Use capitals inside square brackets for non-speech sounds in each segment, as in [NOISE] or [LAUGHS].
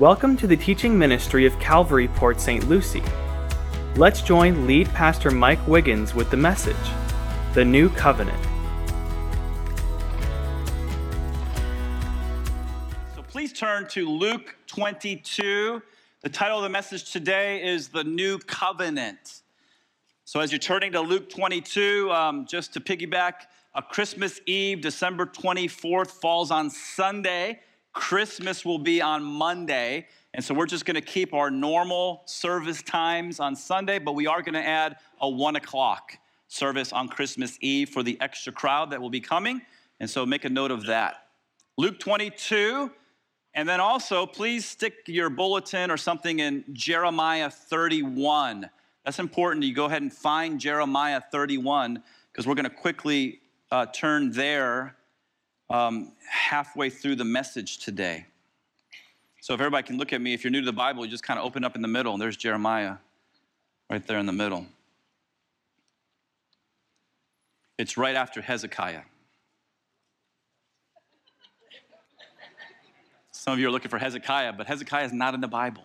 Welcome to the teaching ministry of Calvary Port St. Lucie. Let's join lead pastor Mike Wiggins with the message The New Covenant. So please turn to Luke 22. The title of the message today is The New Covenant. So as you're turning to Luke 22, um, just to piggyback, a Christmas Eve, December 24th, falls on Sunday. Christmas will be on Monday. And so we're just going to keep our normal service times on Sunday, but we are going to add a one o'clock service on Christmas Eve for the extra crowd that will be coming. And so make a note of that. Luke 22. And then also, please stick your bulletin or something in Jeremiah 31. That's important. You go ahead and find Jeremiah 31 because we're going to quickly uh, turn there um, halfway through the message today. So if everybody can look at me, if you're new to the Bible, you just kind of open up in the middle, and there's Jeremiah right there in the middle. It's right after Hezekiah. Some of you are looking for Hezekiah, but Hezekiah is not in the Bible.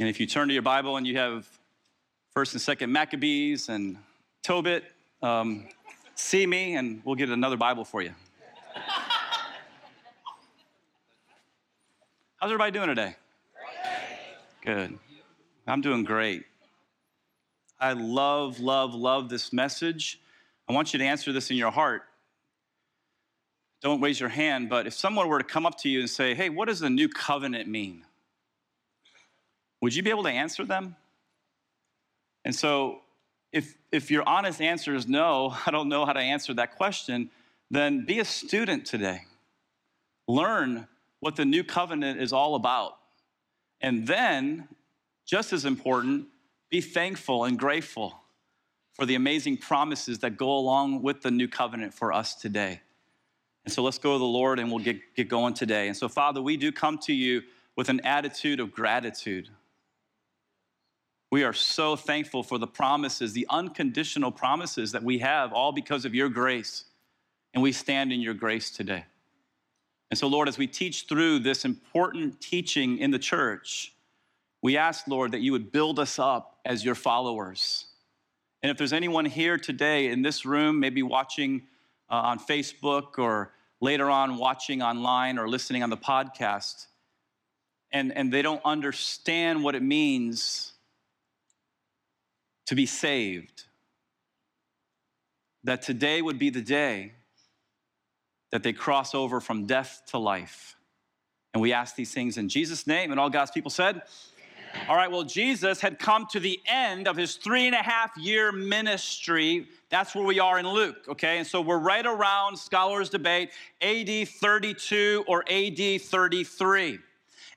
And if you turn to your Bible and you have First and Second Maccabees and Tobit, um, see me, and we'll get another Bible for you. How's everybody doing today? Good. I'm doing great. I love, love, love this message. I want you to answer this in your heart. Don't raise your hand, but if someone were to come up to you and say, Hey, what does the new covenant mean? Would you be able to answer them? And so, if, if your honest answer is no, [LAUGHS] I don't know how to answer that question, then be a student today. Learn what the new covenant is all about. And then, just as important, be thankful and grateful for the amazing promises that go along with the new covenant for us today. And so let's go to the Lord and we'll get, get going today. And so, Father, we do come to you with an attitude of gratitude. We are so thankful for the promises, the unconditional promises that we have, all because of your grace. And we stand in your grace today. And so, Lord, as we teach through this important teaching in the church, we ask, Lord, that you would build us up as your followers. And if there's anyone here today in this room, maybe watching uh, on Facebook or later on watching online or listening on the podcast, and, and they don't understand what it means to be saved, that today would be the day that they cross over from death to life. And we ask these things in Jesus' name. And all God's people said, all right, well, Jesus had come to the end of his three and a half year ministry. That's where we are in Luke, okay? And so we're right around, scholars debate, AD 32 or AD 33.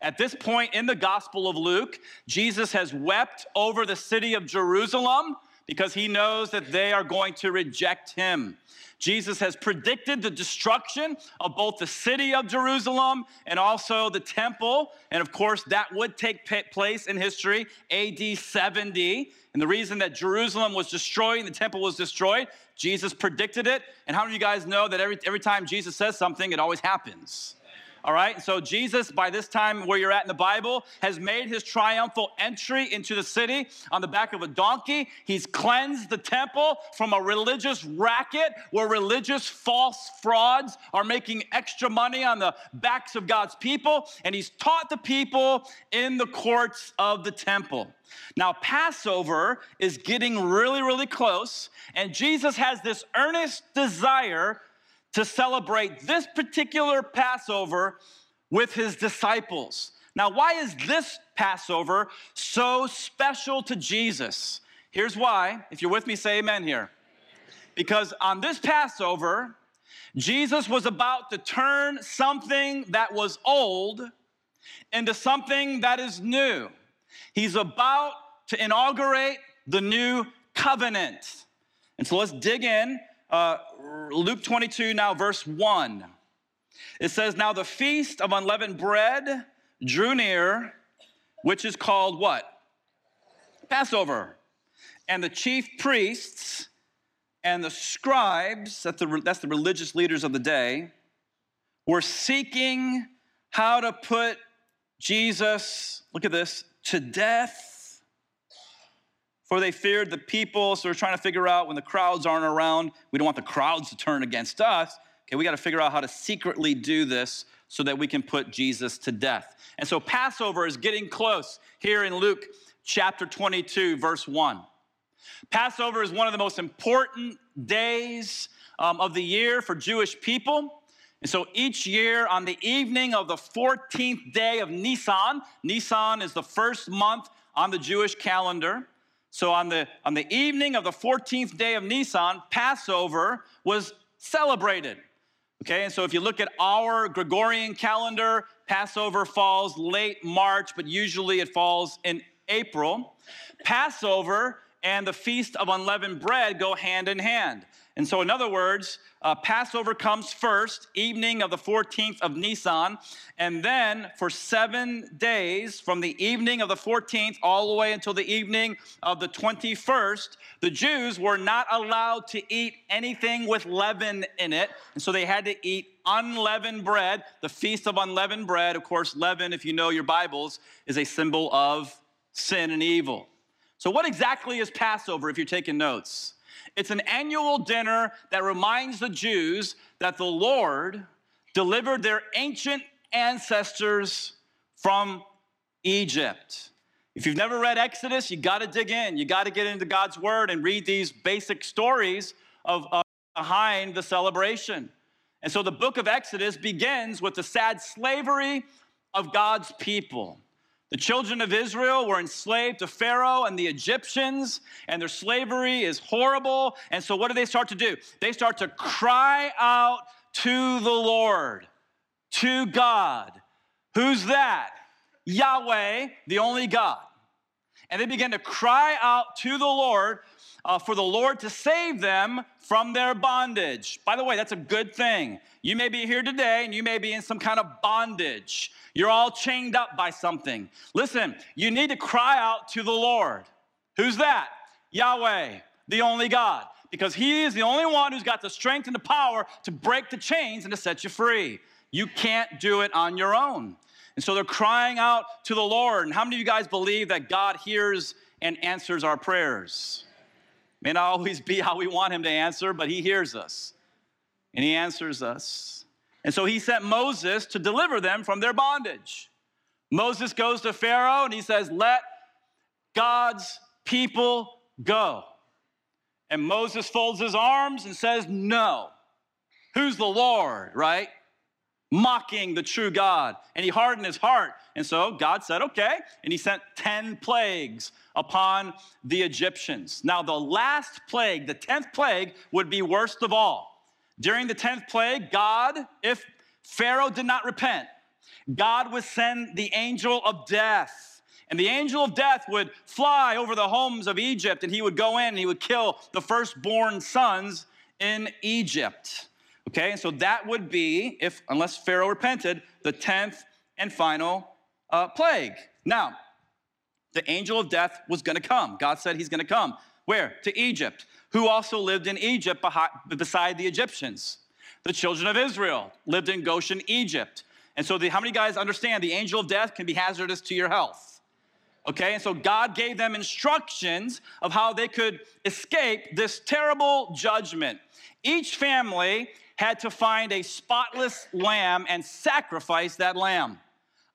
At this point in the Gospel of Luke, Jesus has wept over the city of Jerusalem because he knows that they are going to reject him. Jesus has predicted the destruction of both the city of Jerusalem and also the temple. And of course, that would take place in history, AD 70. And the reason that Jerusalem was destroyed and the temple was destroyed, Jesus predicted it. And how of you guys know that every, every time Jesus says something, it always happens? All right, so Jesus, by this time where you're at in the Bible, has made his triumphal entry into the city on the back of a donkey. He's cleansed the temple from a religious racket where religious false frauds are making extra money on the backs of God's people. And he's taught the people in the courts of the temple. Now, Passover is getting really, really close, and Jesus has this earnest desire to celebrate this particular Passover with his disciples. Now, why is this Passover so special to Jesus? Here's why. If you're with me, say amen here. Because on this Passover, Jesus was about to turn something that was old into something that is new. He's about to inaugurate the new covenant. And so let's dig in uh, Luke 22, now verse 1. It says, Now the feast of unleavened bread drew near, which is called what? Passover. And the chief priests and the scribes, that's the, that's the religious leaders of the day, were seeking how to put Jesus, look at this, to death. For they feared the people, so they're trying to figure out when the crowds aren't around, we don't want the crowds to turn against us. Okay, we got to figure out how to secretly do this so that we can put Jesus to death. And so Passover is getting close here in Luke chapter 22, verse 1. Passover is one of the most important days um, of the year for Jewish people. And so each year on the evening of the 14th day of Nisan, Nisan is the first month on the Jewish calendar. So on the, on the evening of the 14th day of Nisan, Passover was celebrated. Okay, and so if you look at our Gregorian calendar, Passover falls late March, but usually it falls in April. Passover and the Feast of Unleavened Bread go hand in hand. And so, in other words, uh, Passover comes first, evening of the 14th of Nisan, and then for seven days, from the evening of the 14th all the way until the evening of the 21st, the Jews were not allowed to eat anything with leaven in it. And so they had to eat unleavened bread, the Feast of Unleavened Bread. Of course, leaven, if you know your Bibles, is a symbol of sin and evil. So, what exactly is Passover if you're taking notes? It's an annual dinner that reminds the Jews that the Lord delivered their ancient ancestors from Egypt. If you've never read Exodus, you got to dig in. You got to get into God's word and read these basic stories of, of behind the celebration. And so the book of Exodus begins with the sad slavery of God's people. The children of Israel were enslaved to Pharaoh and the Egyptians, and their slavery is horrible. And so, what do they start to do? They start to cry out to the Lord, to God. Who's that? Yahweh, the only God. And they begin to cry out to the Lord uh, for the Lord to save them from their bondage. By the way, that's a good thing. You may be here today and you may be in some kind of bondage. You're all chained up by something. Listen, you need to cry out to the Lord. Who's that? Yahweh, the only God, because He is the only one who's got the strength and the power to break the chains and to set you free. You can't do it on your own. And so they're crying out to the Lord. And how many of you guys believe that God hears and answers our prayers? May not always be how we want Him to answer, but He hears us and He answers us. And so he sent Moses to deliver them from their bondage. Moses goes to Pharaoh and he says, Let God's people go. And Moses folds his arms and says, No. Who's the Lord, right? Mocking the true God. And he hardened his heart. And so God said, Okay. And he sent 10 plagues upon the Egyptians. Now, the last plague, the 10th plague, would be worst of all. During the 10th plague, God, if Pharaoh did not repent, God would send the angel of death. And the angel of death would fly over the homes of Egypt and he would go in and he would kill the firstborn sons in Egypt. Okay, and so that would be, if unless Pharaoh repented, the 10th and final uh, plague. Now, the angel of death was going to come. God said he's going to come. Where? To Egypt who also lived in Egypt beside the Egyptians. The children of Israel lived in Goshen, Egypt. And so, the, how many guys understand the angel of death can be hazardous to your health? Okay, and so God gave them instructions of how they could escape this terrible judgment. Each family had to find a spotless lamb and sacrifice that lamb,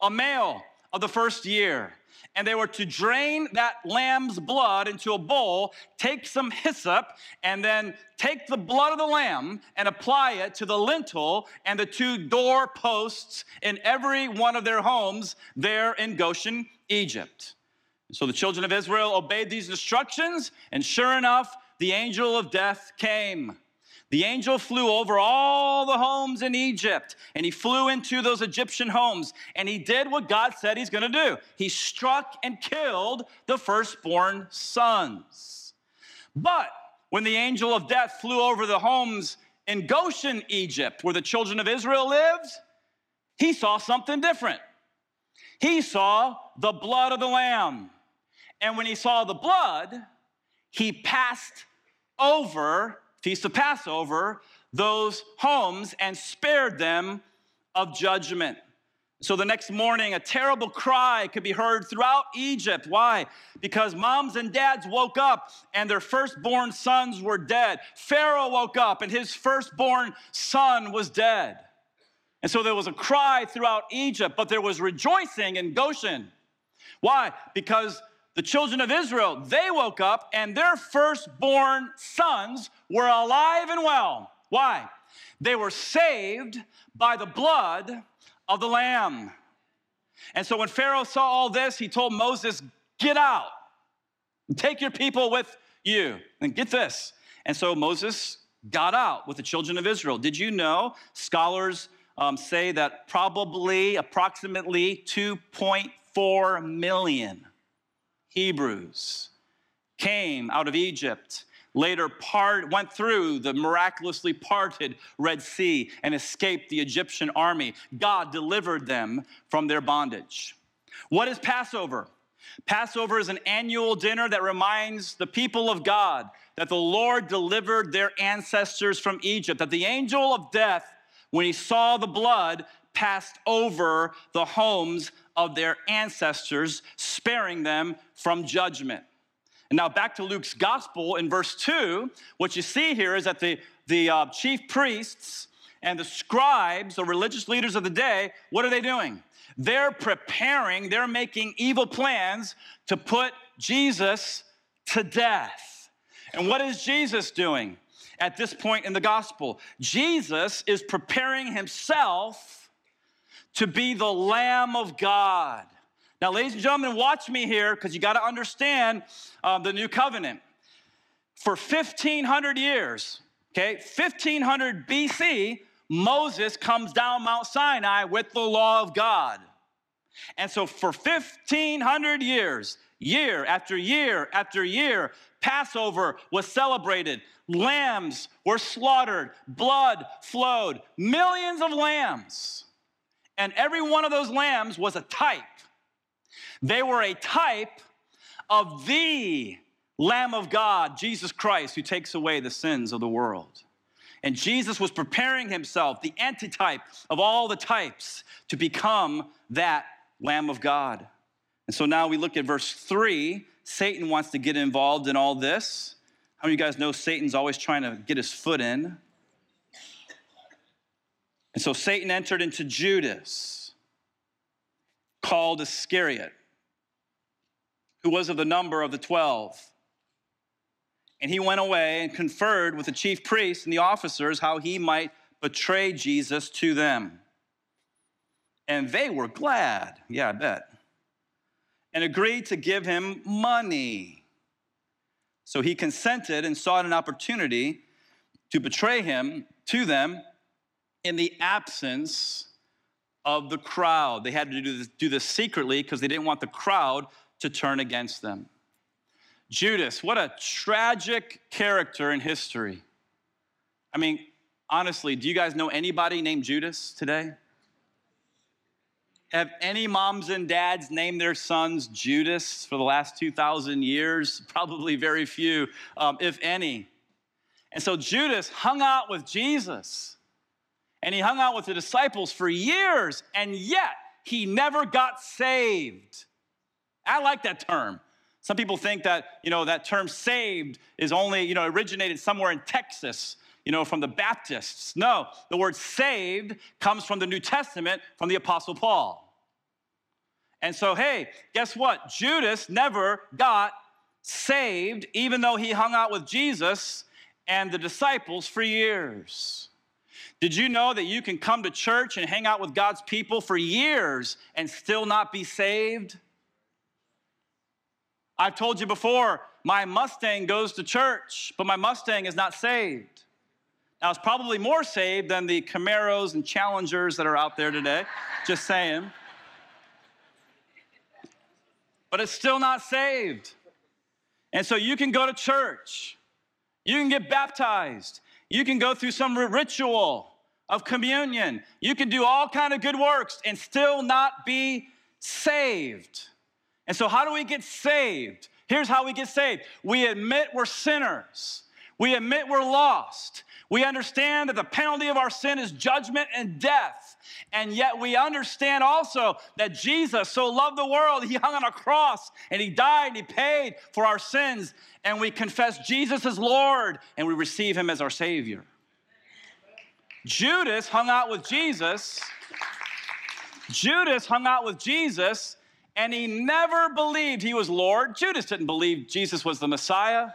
a male of the first year and they were to drain that lamb's blood into a bowl, take some hyssop, and then take the blood of the lamb and apply it to the lintel and the two door posts in every one of their homes there in Goshen, Egypt. So the children of Israel obeyed these instructions, and sure enough, the angel of death came. The angel flew over all the homes in Egypt and he flew into those Egyptian homes and he did what God said he's to do. He struck and killed the firstborn sons. But when the angel of death flew over the homes in Goshen, Egypt, where the children of Israel lived, he saw something different. He saw the blood of the lamb. And when he saw the blood, he passed over feast of Passover, those homes and spared them of judgment. So the next morning, a terrible cry could be heard throughout Egypt. Why? Because moms and dads woke up and their firstborn sons were dead. Pharaoh woke up and his firstborn son was dead. And so there was a cry throughout Egypt, but there was rejoicing in Goshen. Why? Because the children of Israel, they woke up and their firstborn sons were alive and well. Why? They were saved by the blood of the Lamb. And so when Pharaoh saw all this, he told Moses, Get out, take your people with you. And get this. And so Moses got out with the children of Israel. Did you know scholars um, say that probably approximately 2.4 million Hebrews came out of Egypt later part, went through the miraculously parted Red Sea and escaped the Egyptian army. God delivered them from their bondage. What is Passover? Passover is an annual dinner that reminds the people of God that the Lord delivered their ancestors from Egypt, that the angel of death, when he saw the blood, passed over the homes of their ancestors, sparing them from judgment. And now back to Luke's gospel in verse 2, what you see here is that the, the uh, chief priests and the scribes, the religious leaders of the day, what are they doing? They're preparing, they're making evil plans to put Jesus to death. And what is Jesus doing at this point in the gospel? Jesus is preparing himself to be the Lamb of God. Now, ladies and gentlemen, watch me here because you got to understand um, the new covenant. For 1500 years, okay, 1500 BC, Moses comes down Mount Sinai with the law of God. And so for 1500 years, year after year after year, Passover was celebrated. Lambs were slaughtered, blood flowed, millions of lambs. And every one of those lambs was a type they were a type of the Lamb of God, Jesus Christ, who takes away the sins of the world. And Jesus was preparing himself, the antitype of all the types, to become that Lamb of God. And so now we look at verse three. Satan wants to get involved in all this. How many of you guys know Satan's always trying to get his foot in? And so Satan entered into Judas, called Iscariot who was of the number of the twelve. And he went away and conferred with the chief priests and the officers how he might betray Jesus to them. And they were glad, yeah, I bet, and agreed to give him money. So he consented and sought an opportunity to betray him to them in the absence of the crowd. They had to do this, do this secretly because they didn't want the crowd to turn against them. Judas, what a tragic character in history. I mean, honestly, do you guys know anybody named Judas today? Have any moms and dads named their sons Judas for the last 2,000 years? [LAUGHS] Probably very few, um, if any. And so Judas hung out with Jesus and he hung out with the disciples for years, and yet he never got saved. I like that term. Some people think that, you know, that term saved is only, you know, originated somewhere in Texas, you know, from the Baptists. No, the word saved comes from the New Testament from the Apostle Paul. And so, hey, guess what? Judas never got saved, even though he hung out with Jesus and the disciples for years. Did you know that you can come to church and hang out with God's people for years and still not be saved? I've told you before, my Mustang goes to church, but my Mustang is not saved. Now, it's probably more saved than the Camaros and Challengers that are out there today, just saying. But it's still not saved. And so you can go to church, you can get baptized, you can go through some ritual of communion, you can do all kind of good works and still not be saved. And so, how do we get saved? Here's how we get saved we admit we're sinners. We admit we're lost. We understand that the penalty of our sin is judgment and death. And yet we understand also that Jesus so loved the world, he hung on a cross and he died and he paid for our sins. And we confess Jesus as Lord and we receive him as our Savior. Judas hung out with Jesus. Judas hung out with Jesus and he never believed he was Lord. Judas didn't believe Jesus was the Messiah.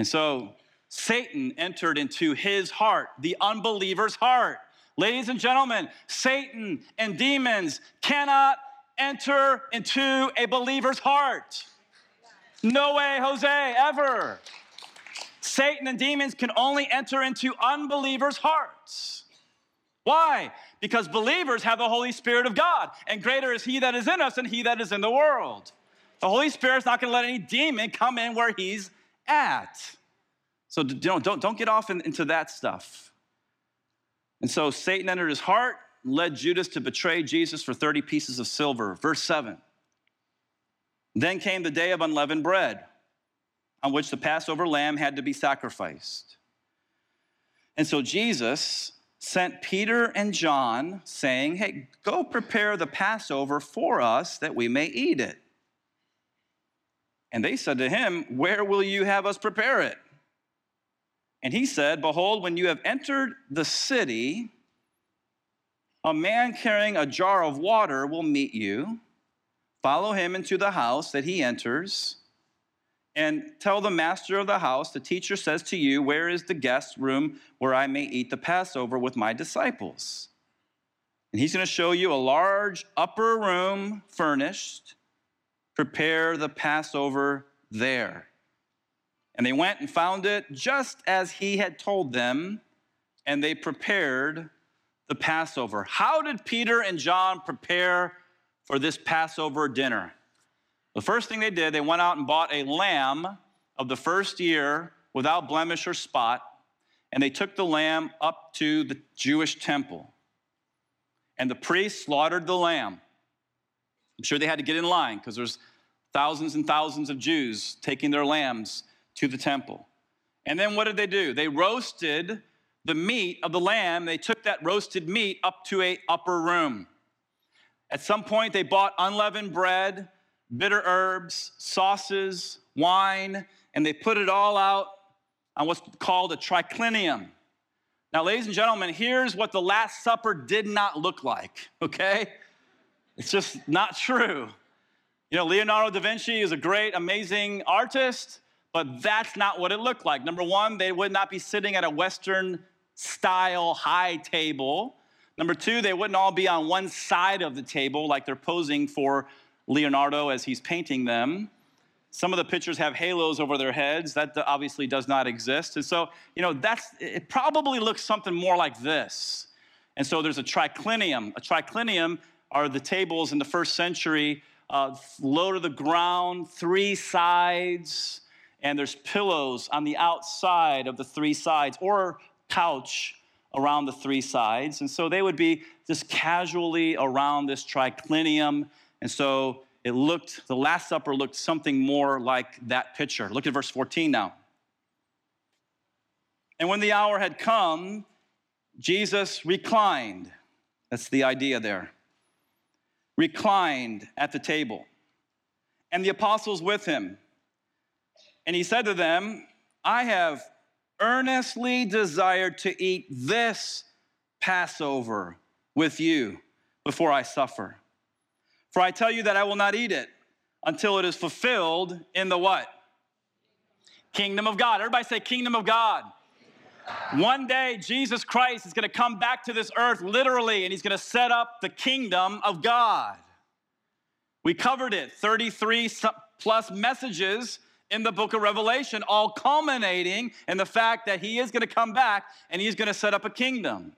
And so Satan entered into his heart, the unbeliever's heart. Ladies and gentlemen, Satan and demons cannot enter into a believer's heart. No way, Jose, ever. Satan and demons can only enter into unbelievers' hearts. Why? Because believers have the Holy Spirit of God, and greater is He that is in us than He that is in the world. The Holy Spirit's not going to let any demon come in where He's at. So don't, don't, don't get off in, into that stuff. And so Satan entered his heart, led Judas to betray Jesus for 30 pieces of silver. Verse 7. Then came the day of unleavened bread, on which the Passover lamb had to be sacrificed. And so Jesus sent Peter and John, saying, Hey, go prepare the Passover for us that we may eat it. And they said to him, Where will you have us prepare it? And he said, Behold, when you have entered the city, a man carrying a jar of water will meet you. Follow him into the house that he enters, and tell the master of the house, the teacher says to you, Where is the guest room where I may eat the Passover with my disciples? And he's going to show you a large upper room furnished. Prepare the Passover there. And they went and found it just as he had told them, and they prepared the Passover. How did Peter and John prepare for this Passover dinner? The first thing they did, they went out and bought a lamb of the first year without blemish or spot, and they took the lamb up to the Jewish temple. And the priest slaughtered the lamb. I'm sure they had to get in line because there's thousands and thousands of Jews taking their lambs to the temple. And then what did they do? They roasted the meat of the lamb. They took that roasted meat up to a upper room. At some point, they bought unleavened bread, bitter herbs, sauces, wine, and they put it all out on what's called a triclinium. Now, ladies and gentlemen, here's what the Last Supper did not look like, okay? It's just not true. You know, Leonardo da Vinci is a great, amazing artist, but that's not what it looked like. Number one, they would not be sitting at a Western style high table. Number two, they wouldn't all be on one side of the table like they're posing for Leonardo as he's painting them. Some of the pictures have halos over their heads. That obviously does not exist. And so, you know, that's it probably looks something more like this. And so there's a triclinium. A triclinium are the tables in the first century, uh, low to the ground, three sides, and there's pillows on the outside of the three sides or couch around the three sides. And so they would be just casually around this triclinium. And so it looked, the Last Supper looked something more like that picture. Look at verse 14 now. And when the hour had come, Jesus reclined. That's the idea there. Reclined at the table. And the apostles with him. And he said to them, I have earnestly desired to eat this Passover with you before I suffer. For I tell you that I will not eat it until it is fulfilled in the what? Kingdom of God. Everybody say, Kingdom of God. One day, Jesus Christ is going to come back to this earth literally, and he's going to set up the kingdom of God. We covered it 33 plus messages in the book of Revelation, all culminating in the fact that he is going to come back and he's going to set up a kingdom.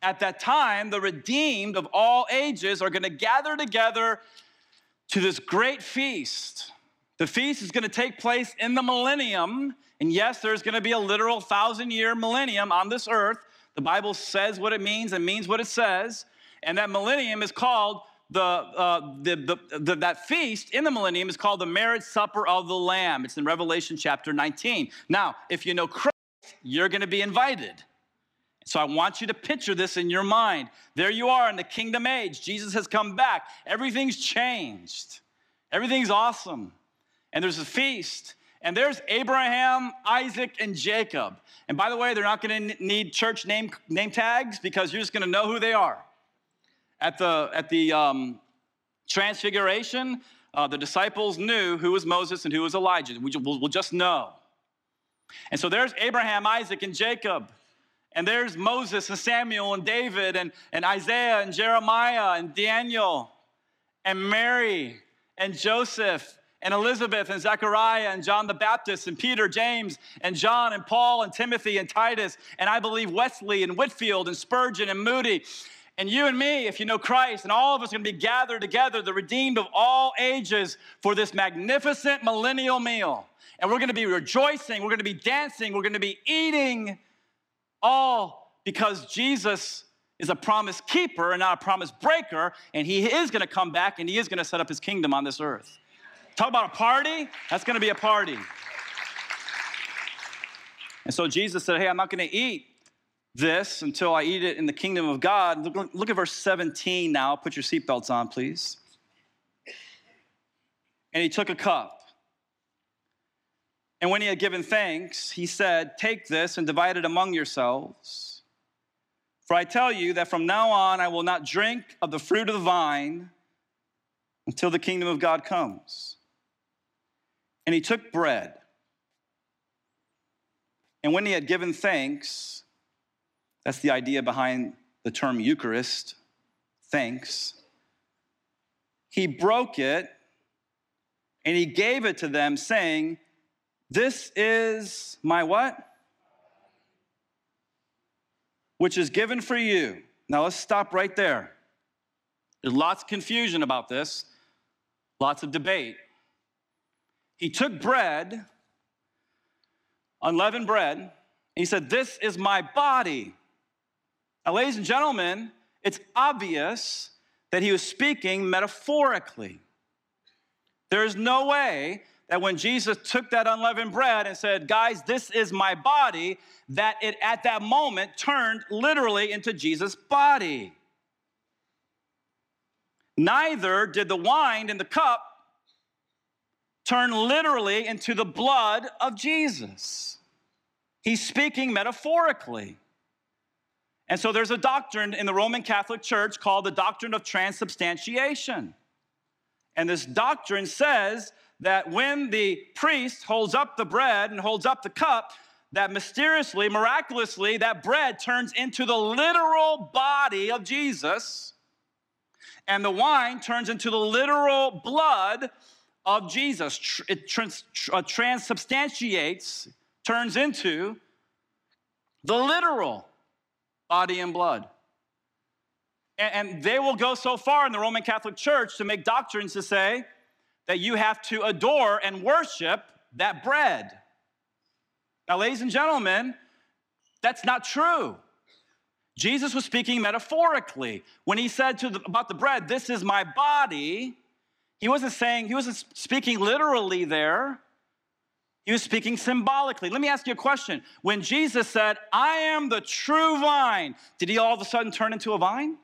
At that time, the redeemed of all ages are going to gather together to this great feast. The feast is going to take place in the millennium. And yes, there's going to be a literal thousand year millennium on this earth. The Bible says what it means and means what it says. And that millennium is called the, uh, the, the, the, that feast in the millennium is called the marriage supper of the Lamb. It's in Revelation chapter 19. Now, if you know Christ, you're going to be invited. So I want you to picture this in your mind. There you are in the kingdom age. Jesus has come back. Everything's changed. Everything's awesome. And there's a feast. And there's Abraham, Isaac, and Jacob. And by the way, they're not going to need church name, name tags because you're just going to know who they are. At the, at the um, transfiguration, uh, the disciples knew who was Moses and who was Elijah. We, will we'll just know. And so there's Abraham, Isaac, and Jacob. And there's Moses and Samuel and David and, and Isaiah and Jeremiah and Daniel and Mary and Joseph and Elizabeth and Zechariah and John the Baptist and Peter, James and John and Paul and Timothy and Titus and I believe Wesley and Whitefield and Spurgeon and Moody. And you and me, if you know Christ, and all of us are going to be gathered together, the redeemed of all ages, for this magnificent millennial meal. And we're going to be rejoicing, we're going to be dancing, we're going to be eating all because Jesus is a promise keeper and not a promise breaker, and he is going to come back and he is going to set up his kingdom on this earth. Talk about a party, that's going to be a party. And so Jesus said, Hey, I'm not going to eat this until I eat it in the kingdom of God. Look, look at verse 17 now. Put your seatbelts on, please. And he took a cup. And when he had given thanks, he said, Take this and divide it among yourselves. For I tell you that from now on I will not drink of the fruit of the vine until the kingdom of God comes. And he took bread. And when he had given thanks, that's the idea behind the term Eucharist, thanks. He broke it and he gave it to them, saying, this is my what? Which is given for you. Now let's stop right there. There's lots of confusion about this, lots of debate. He took bread, unleavened bread, and he said, This is my body. Now, ladies and gentlemen, it's obvious that he was speaking metaphorically. There is no way that when Jesus took that unleavened bread and said, Guys, this is my body, that it at that moment turned literally into Jesus' body. Neither did the wine in the cup turn literally into the blood of Jesus. He's speaking metaphorically. And so there's a doctrine in the Roman Catholic Church called the doctrine of transubstantiation. And this doctrine says that when the priest holds up the bread and holds up the cup, that mysteriously, miraculously, that bread turns into the literal body of Jesus, and the wine turns into the literal blood of Jesus. It trans- uh, transubstantiates, turns into the literal body and blood. And, they will go so far in the Roman Catholic Church to make doctrines to say, that you have to adore and worship that bread. Now, ladies and gentlemen, that's not true. Jesus was speaking metaphorically. When he said the, about the bread, This is my body, he wasn't saying, he wasn't speaking literally there. He was speaking symbolically. Let me ask you a question. When Jesus said, I am the true vine, did he all of a sudden turn into a vine?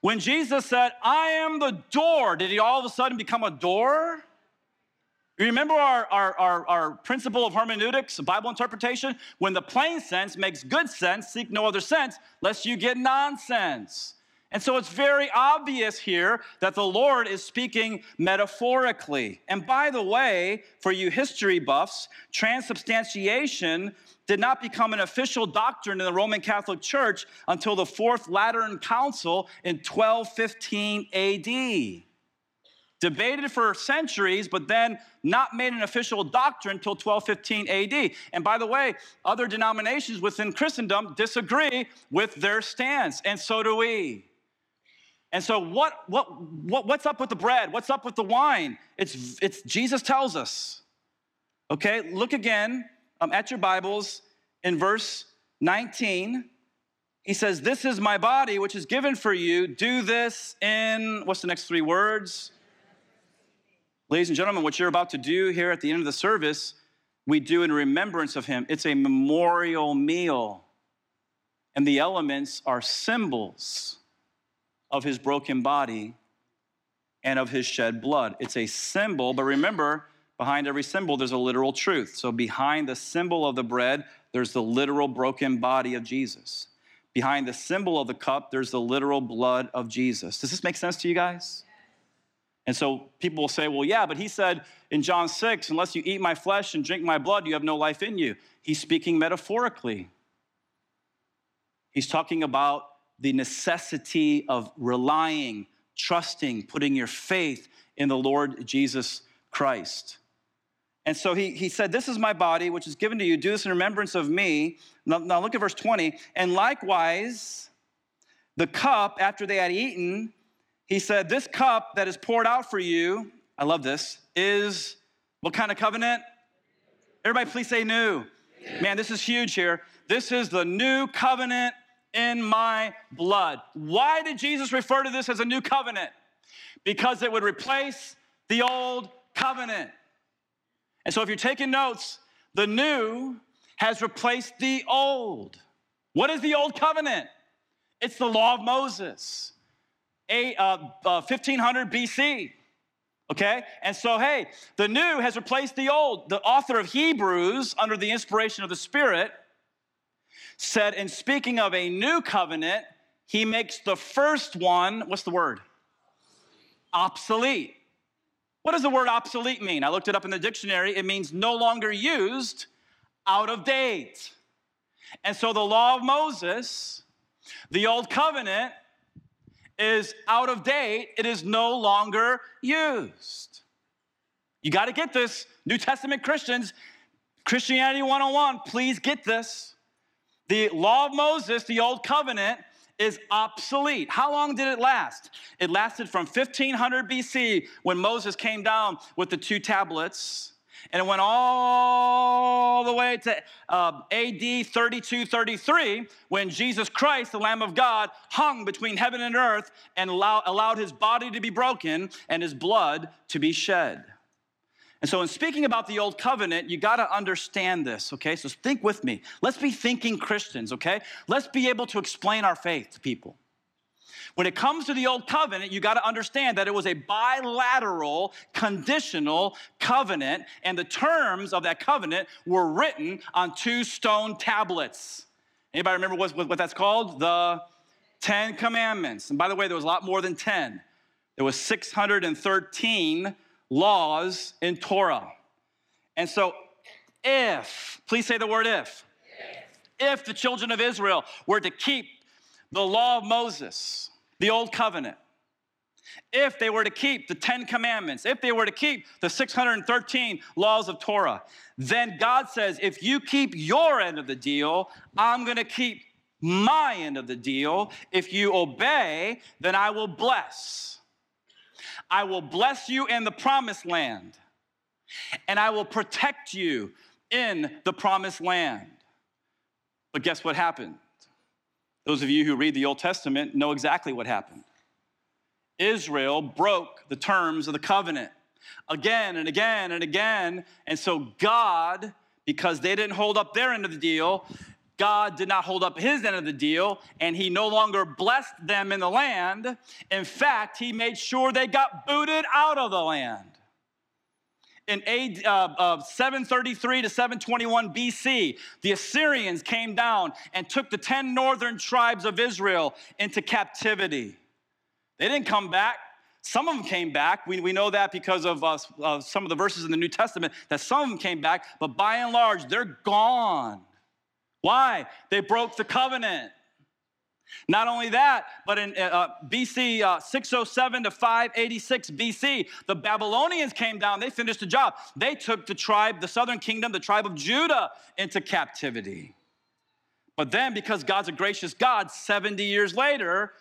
When Jesus said, I am the door, did he all of a sudden become a door? You remember our, our, our, our, principle of hermeneutics, Bible interpretation? When the plain sense makes good sense, seek no other sense, lest you get nonsense. And so it's very obvious here that the Lord is speaking metaphorically. And by the way, for you history buffs, transubstantiation did not become an official doctrine in the Roman Catholic Church until the Fourth Lateran Council in 1215 AD. Debated for centuries, but then not made an official doctrine until 1215 AD. And by the way, other denominations within Christendom disagree with their stance, and so do we. And so, what, what, what, what's up with the bread? What's up with the wine? It's, it's Jesus tells us. Okay, look again um, at your Bibles in verse 19. he says, This is my body, which is given for you. Do this in, what's the next three words? Ladies and gentlemen, what you're about to do here at the end of the service, we do in remembrance of him. It's a memorial meal. And the elements are symbols of his broken body and of his shed blood. It's a symbol, but remember, behind every symbol, there's a literal truth. So behind the symbol of the bread, there's the literal broken body of Jesus. Behind the symbol of the cup, there's the literal blood of Jesus. Does this make sense to you guys? And so people will say, well, yeah, but he said in John 6, unless you eat my flesh and drink my blood, you have no life in you. He's speaking metaphorically. He's talking about the necessity of relying, trusting, putting your faith in the Lord Jesus Christ. And so he, he said, This is my body, which is given to you. Do this in remembrance of me. Now, now look at verse 20. And likewise, the cup after they had eaten, he said, This cup that is poured out for you, I love this, is what kind of covenant? Everybody, please say new. Man, this is huge here. This is the new covenant in my blood. Why did Jesus refer to this as a new covenant? Because it would replace the old covenant. And so if you're taking notes, the new has replaced the old. What is the old covenant? It's the law of Moses, a, uh, uh, 1500 BC. Okay? And so, hey, the new has replaced the old. The author of Hebrews, under the inspiration of the Spirit, said, in speaking of a new covenant, he makes the first one, what's the word? Obsolete. What does the word obsolete mean? I looked it up in the dictionary. It means no longer used, out of date. And so the law of Moses, the old covenant, is out of date. It is no longer used. You got to get this. New Testament Christians, Christianity 101, please get this. The law of Moses, the old covenant, is obsolete. How long did it last? It lasted from 1500 BC when Moses came down with the two tablets. And it went all the way to uh, AD 32 33 when Jesus Christ, the Lamb of God, hung between heaven and earth and allow, allowed his body to be broken and his blood to be shed. And so, in speaking about the old covenant, you got to understand this, okay? So, think with me. Let's be thinking Christians, okay? Let's be able to explain our faith to people. When it comes to the old covenant, you got to understand that it was a bilateral, conditional covenant, and the terms of that covenant were written on two stone tablets. Anybody remember what, what that's called? The Ten Commandments. And by the way, there was a lot more than 10. There was 613 laws in Torah. And so, if, please say the word if, if the children of Israel were to keep the law of Moses, the old covenant, if they were to keep the 10 commandments, if they were to keep the 613 laws of Torah, then God says, if you keep your end of the deal, I'm gonna keep my end of the deal. If you obey, then I will bless. I will bless you in the promised land, and I will protect you in the promised land. But guess what happened? Those of you who read the Old Testament know exactly what happened. Israel broke the terms of the covenant again and again and again. And so God, because they didn't hold up their end of the deal, God did not hold up his end of the deal, and he no longer blessed them in the land. In fact, he made sure they got booted out of the land. In uh, uh, 733 to 721 BC, the Assyrians came down and took the 10 northern tribes of Israel into captivity. They didn't come back. Some of them came back. We, we know that because of uh, some of the verses in the New Testament, that some of them came back, but by and large, they're gone. Why? They broke the covenant. Not only that, but in uh, BC uh, 607 to 586 BC, the Babylonians came down. They finished the job. They took the tribe, the southern kingdom, the tribe of Judah, into captivity. But then, because God's a gracious God, 70 years later,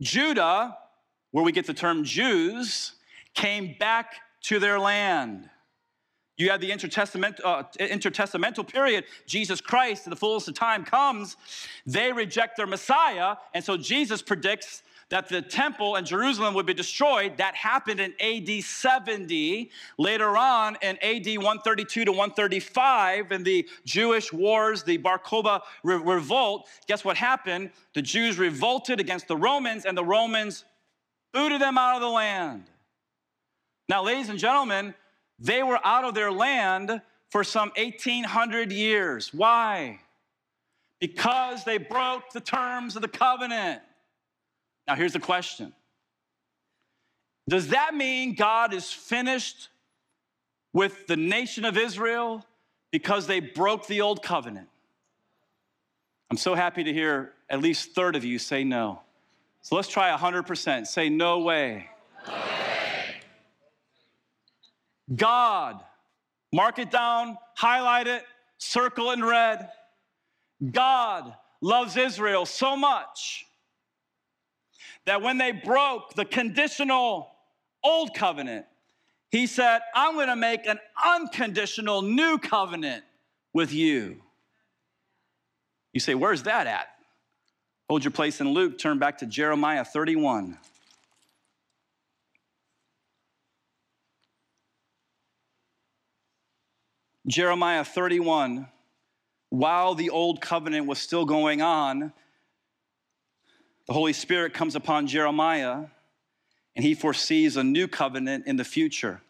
Judah, where we get the term Jews, came back to their land. You have the intertestament, uh, intertestamental period. Jesus Christ, the fullness of time, comes. They reject their Messiah. And so Jesus predicts that the temple in Jerusalem would be destroyed. That happened in AD 70. Later on, in AD 132 to 135, in the Jewish wars, the Bar Kokhba re- revolt, guess what happened? The Jews revolted against the Romans, and the Romans booted them out of the land. Now, ladies and gentlemen, they were out of their land for some 1800 years. Why? Because they broke the terms of the covenant. Now, here's the question Does that mean God is finished with the nation of Israel because they broke the old covenant? I'm so happy to hear at least third of you say no. So let's try 100%. Say no way. No way. God, mark it down, highlight it, circle in red. God loves Israel so much that when they broke the conditional old covenant, he said, I'm going to make an unconditional new covenant with you. You say, Where's that at? Hold your place in Luke, turn back to Jeremiah 31. Jeremiah 31, while the old covenant was still going on, the Holy Spirit comes upon Jeremiah and he foresees a new covenant in the future.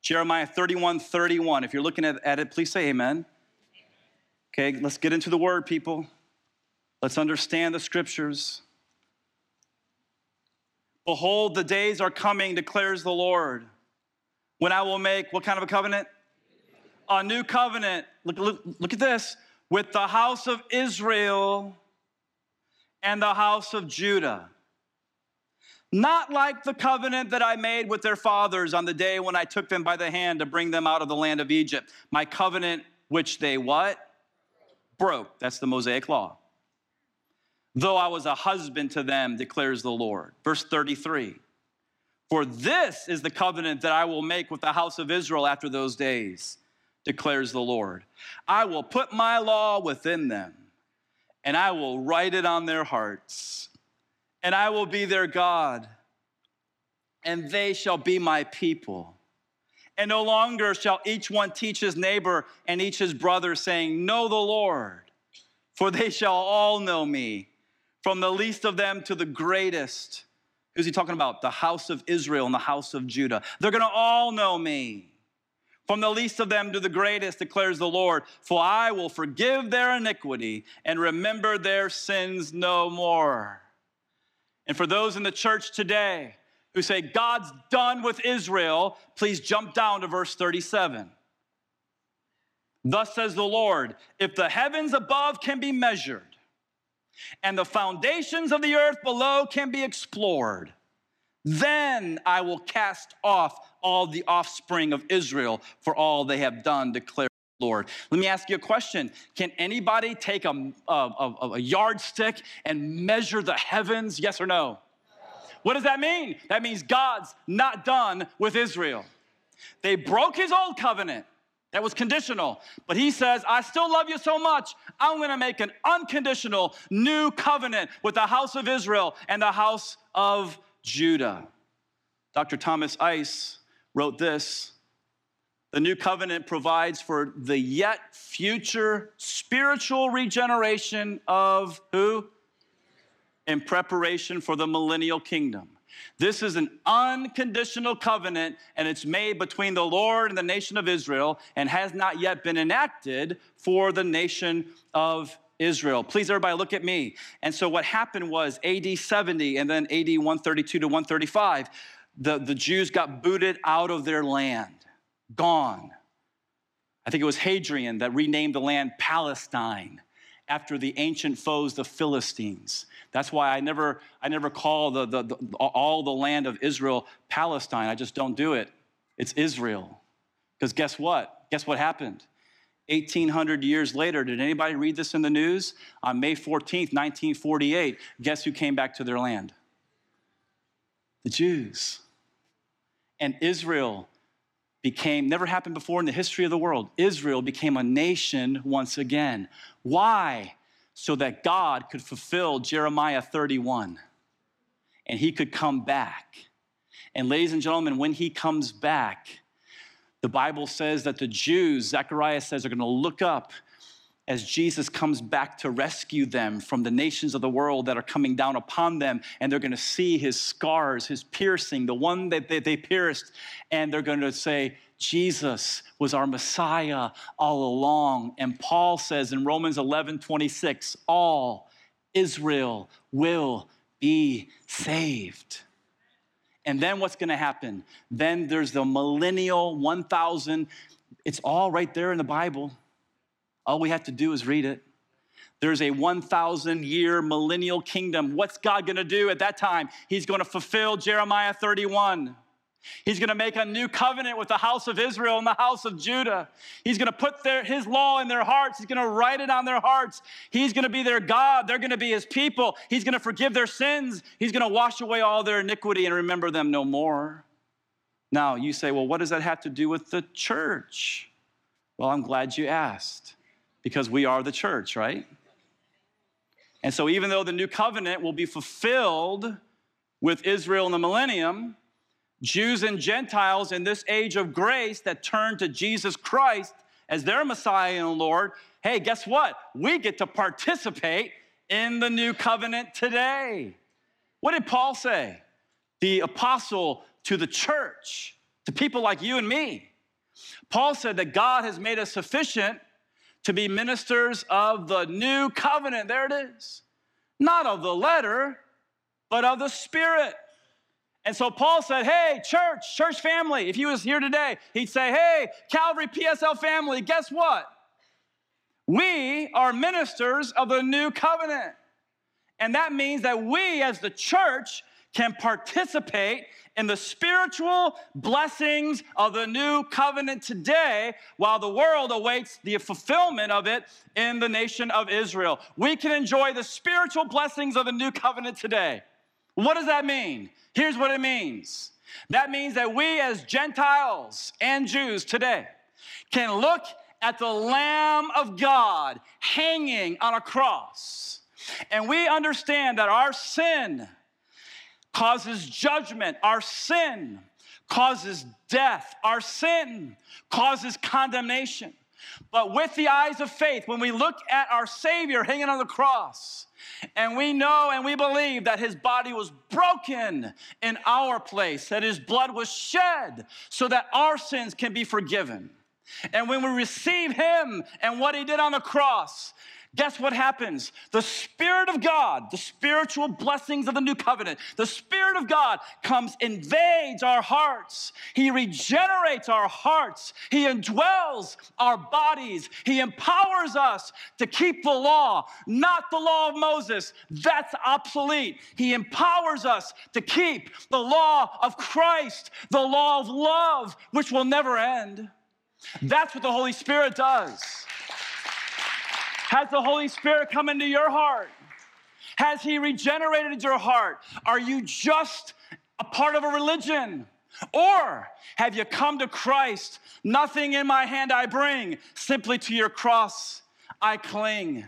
Jeremiah 31 31. If you're looking at, at it, please say amen. Okay, let's get into the word, people. Let's understand the scriptures. Behold, the days are coming, declares the Lord, when I will make what kind of a covenant? A new covenant. Look, look, look at this with the house of Israel and the house of Judah. Not like the covenant that I made with their fathers on the day when I took them by the hand to bring them out of the land of Egypt. My covenant, which they what? Broke. That's the Mosaic law. Though I was a husband to them, declares the Lord. Verse 33. For this is the covenant that I will make with the house of Israel after those days declares the Lord. I will put my law within them, and I will write it on their hearts, and I will be their God, and they shall be my people. And no longer shall each one teach his neighbor and each his brother, saying, Know the Lord, for they shall all know me, from the least of them to the greatest. Who's he talking about? The house of Israel and the house of Judah. They're gonna all know me. From the least of them to the greatest, declares the Lord, for I will forgive their iniquity and remember their sins no more. And for those in the church today who say, God's done with Israel, please jump down to verse 37. Thus says the Lord, if the heavens above can be measured, and the foundations of the earth below can be explored, then I will cast off all the offspring of Israel for all they have done, declare the Lord. Let me ask you a question. Can anybody take a, a, a, a yardstick and measure the heavens? Yes or no? What does that mean? That means God's not done with Israel. They broke his old covenant. That was conditional. But he says, I still love you so much, I'm gonna make an unconditional new covenant with the house of Israel and the house of Judah. Dr. Thomas Ice wrote this The new covenant provides for the yet future spiritual regeneration of who? In preparation for the millennial kingdom. This is an unconditional covenant, and it's made between the Lord and the nation of Israel, and has not yet been enacted for the nation of Israel. Please, everybody, look at me. And so, what happened was AD 70 and then AD 132 to 135, the, the Jews got booted out of their land, gone. I think it was Hadrian that renamed the land Palestine after the ancient foes, the Philistines. That's why I never, I never call the, the, the, all the land of Israel Palestine. I just don't do it. It's Israel. Because guess what? Guess what happened? 1800 years later, did anybody read this in the news? On May 14th, 1948, guess who came back to their land? The Jews. And Israel became, never happened before in the history of the world. Israel became a nation once again. Why? So that God could fulfill Jeremiah 31 and he could come back. And, ladies and gentlemen, when he comes back, the Bible says that the Jews, Zechariah says, are going to look up as Jesus comes back to rescue them from the nations of the world that are coming down upon them, and they're going to see his scars, his piercing, the one that they, they pierced, and they're going to say, Jesus was our Messiah all along. And Paul says in Romans 11 26, all Israel will be saved. And then what's going to happen? Then there's the millennial 1000. It's all right there in the Bible. All we have to do is read it. There's a 1,000 year millennial kingdom. What's God gonna do at that time? He's gonna fulfill Jeremiah 31. He's going to make a new covenant with the house of Israel and the house of Judah. He's going to put their, his law in their hearts. He's going to write it on their hearts. He's going to be their God. They're going to be his people. He's going to forgive their sins. He's going to wash away all their iniquity and remember them no more. Now, you say, well, what does that have to do with the church? Well, I'm glad you asked because we are the church, right? And so, even though the new covenant will be fulfilled with Israel in the millennium, Jews and Gentiles in this age of grace that turn to Jesus Christ as their Messiah and Lord, hey, guess what? We get to participate in the new covenant today. What did Paul say? The apostle to the church, to people like you and me. Paul said that God has made us sufficient to be ministers of the new covenant. There it is. Not of the letter, but of the spirit. And so Paul said, Hey, church, church family, if he was here today, he'd say, Hey, Calvary PSL family, guess what? We are ministers of the new covenant. And that means that we as the church can participate in the spiritual blessings of the new covenant today while the world awaits the fulfillment of it in the nation of Israel. We can enjoy the spiritual blessings of the new covenant today. What does that mean? Here's what it means that means that we, as Gentiles and Jews today, can look at the Lamb of God hanging on a cross, and we understand that our sin causes judgment. Our sin causes death. Our sin causes condemnation. But with the eyes of faith, when we look at our Savior hanging on the cross, and we know and we believe that his body was broken in our place, that his blood was shed so that our sins can be forgiven. And when we receive him and what he did on the cross, guess what happens? The Spirit of God, the spiritual blessings of the new covenant, the Spirit of God comes, invades our hearts. He regenerates our hearts. He indwells our bodies. He empowers us to keep the law, not the law of Moses. That's obsolete. He empowers us to keep the law of Christ, the law of love, which will never end. That's what the Holy Spirit does. Has the Holy Spirit come into your heart? Has He regenerated your heart? Are you just a part of a religion? Or have you come to Christ? Nothing in my hand I bring, simply to your cross I cling.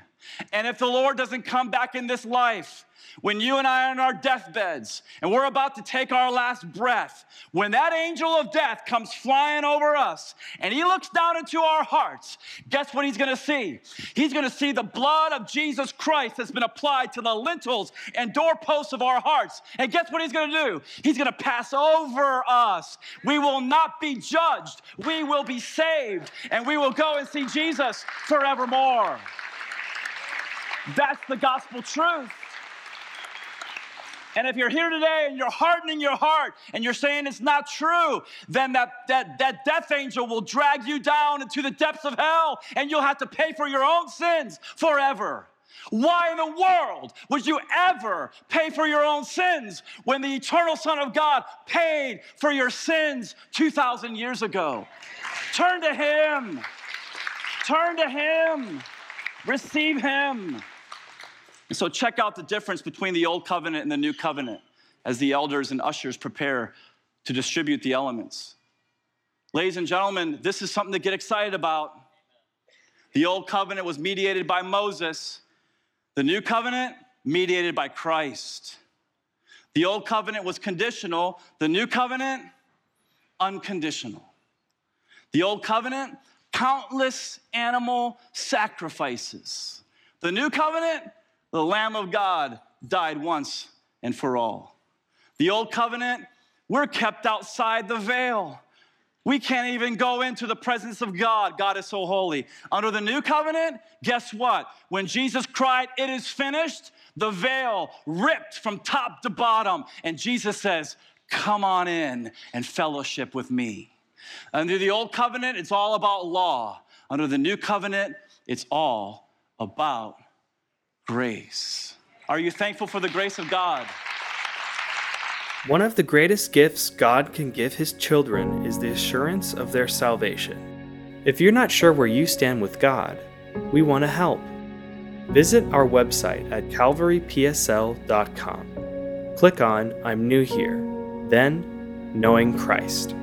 And if the Lord doesn't come back in this life, when you and I are on our deathbeds and we're about to take our last breath, when that angel of death comes flying over us and he looks down into our hearts, guess what he's gonna see? He's gonna see the blood of Jesus Christ that's been applied to the lintels and doorposts of our hearts. And guess what he's gonna do? He's gonna pass over us. We will not be judged, we will be saved, and we will go and see Jesus forevermore. That's the gospel truth. And if you're here today and you're hardening your heart and you're saying it's not true, then that, that, that death angel will drag you down into the depths of hell and you'll have to pay for your own sins forever. Why in the world would you ever pay for your own sins when the eternal Son of God paid for your sins 2,000 years ago? Turn to Him. Turn to Him. Receive Him. So check out the difference between the old covenant and the new covenant as the elders and ushers prepare to distribute the elements. Ladies and gentlemen, this is something to get excited about. The old covenant was mediated by Moses, the new covenant, mediated by Christ. The old covenant was conditional, the new covenant, unconditional. The old covenant, countless animal sacrifices. The new covenant, the Lamb of God died once and for all. The old covenant, we're kept outside the veil. We can't even go into the presence of God. God is so holy. Under the new covenant, guess what? When Jesus cried, It is finished, the veil ripped from top to bottom. And Jesus says, Come on in and fellowship with me. Under the old covenant, it's all about law. Under the new covenant, it's all about grace. Are you thankful for the grace of God? One of the greatest gifts God can give His children is the assurance of their salvation. If you're not sure where you stand with God, we want to help. Visit our website at calvarypsl.com. Click on I'm New Here, then Knowing Christ.